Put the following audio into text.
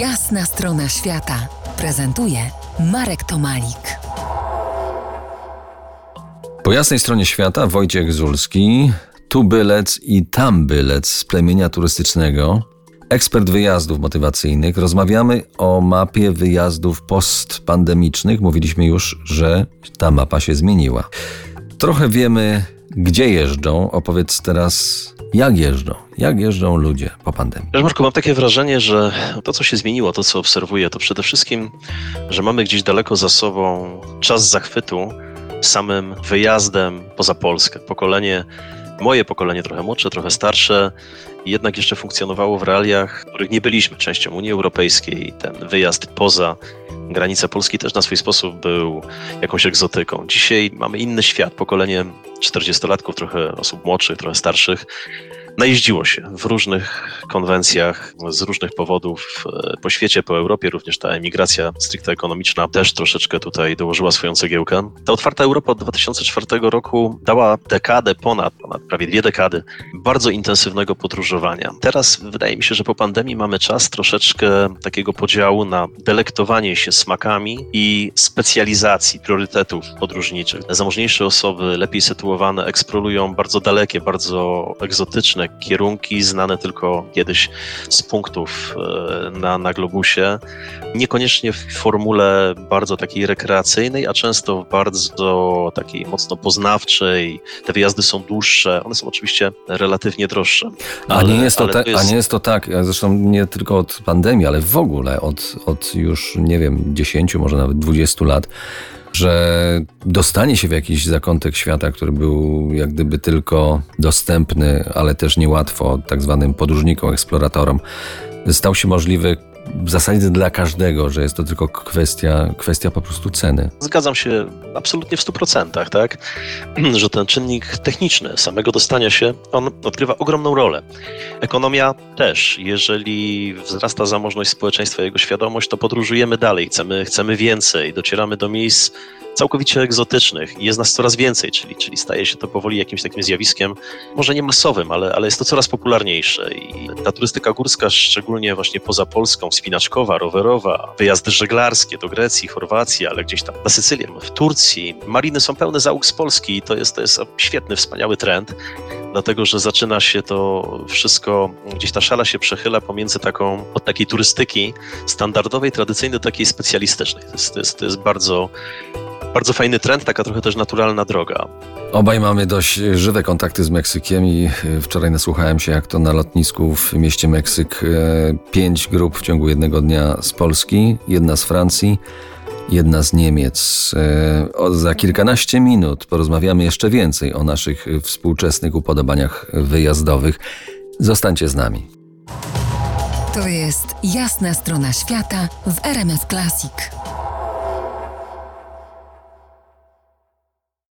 Jasna strona świata prezentuje Marek Tomalik. Po jasnej stronie świata Wojciech Zulski, tu bylec i tam bylec z plemienia turystycznego, ekspert wyjazdów motywacyjnych. Rozmawiamy o mapie wyjazdów postpandemicznych. Mówiliśmy już, że ta mapa się zmieniła. Trochę wiemy, gdzie jeżdżą. Opowiedz teraz, jak jeżdżą. Jak jeżdżą ludzie po pandemii? Wiesz, Marku, mam takie wrażenie, że to, co się zmieniło, to, co obserwuję, to przede wszystkim, że mamy gdzieś daleko za sobą czas zachwytu samym wyjazdem poza Polskę. Pokolenie, moje pokolenie trochę młodsze, trochę starsze, jednak jeszcze funkcjonowało w realiach, w których nie byliśmy częścią Unii Europejskiej. Ten wyjazd poza granice Polski też na swój sposób był jakąś egzotyką. Dzisiaj mamy inny świat, pokolenie 40-latków, trochę osób młodszych, trochę starszych najeździło się w różnych konwencjach z różnych powodów e, po świecie, po Europie. Również ta emigracja stricte ekonomiczna też troszeczkę tutaj dołożyła swoją cegiełkę. Ta otwarta Europa od 2004 roku dała dekadę ponad, ponad prawie dwie dekady bardzo intensywnego podróżowania. Teraz wydaje mi się, że po pandemii mamy czas troszeczkę takiego podziału na delektowanie się smakami i specjalizacji priorytetów podróżniczych. Zamożniejsze osoby, lepiej sytuowane, eksplorują bardzo dalekie, bardzo egzotyczne kierunki znane tylko kiedyś z punktów e, na, na globusie, niekoniecznie w formule bardzo takiej rekreacyjnej, a często w bardzo takiej mocno poznawczej. Te wyjazdy są dłuższe, one są oczywiście relatywnie droższe. Ale, a, nie jest to, ta, jest... a nie jest to tak, zresztą nie tylko od pandemii, ale w ogóle od, od już, nie wiem, 10, może nawet 20 lat, że dostanie się w jakiś zakątek świata, który był jak gdyby tylko dostępny, ale też niełatwo tak zwanym podróżnikom, eksploratorom, stał się możliwy w zasadzie dla każdego, że jest to tylko kwestia, kwestia po prostu ceny. Zgadzam się absolutnie w 100%, tak? że ten czynnik techniczny samego dostania się, on odgrywa ogromną rolę. Ekonomia też. Jeżeli wzrasta zamożność społeczeństwa, jego świadomość, to podróżujemy dalej, chcemy, chcemy więcej, docieramy do miejsc całkowicie egzotycznych i jest nas coraz więcej, czyli, czyli staje się to powoli jakimś takim zjawiskiem, może nie masowym, ale, ale jest to coraz popularniejsze i ta turystyka górska, szczególnie właśnie poza Polską, spinaczkowa, rowerowa, wyjazdy żeglarskie do Grecji, Chorwacji, ale gdzieś tam na Sycylię, w Turcji, mariny są pełne załóg z Polski i to jest, to jest świetny, wspaniały trend dlatego że zaczyna się to wszystko, gdzieś ta szala się przechyla pomiędzy taką, od takiej turystyki standardowej, tradycyjnej do takiej specjalistycznej. To jest, to jest, to jest bardzo, bardzo fajny trend, taka trochę też naturalna droga. Obaj mamy dość żywe kontakty z Meksykiem i e, wczoraj nasłuchałem się, jak to na lotnisku w mieście Meksyk e, pięć grup w ciągu jednego dnia z Polski, jedna z Francji, jedna z Niemiec. E, o, za kilkanaście minut porozmawiamy jeszcze więcej o naszych współczesnych upodobaniach wyjazdowych. Zostańcie z nami. To jest jasna strona świata w RMS Classic.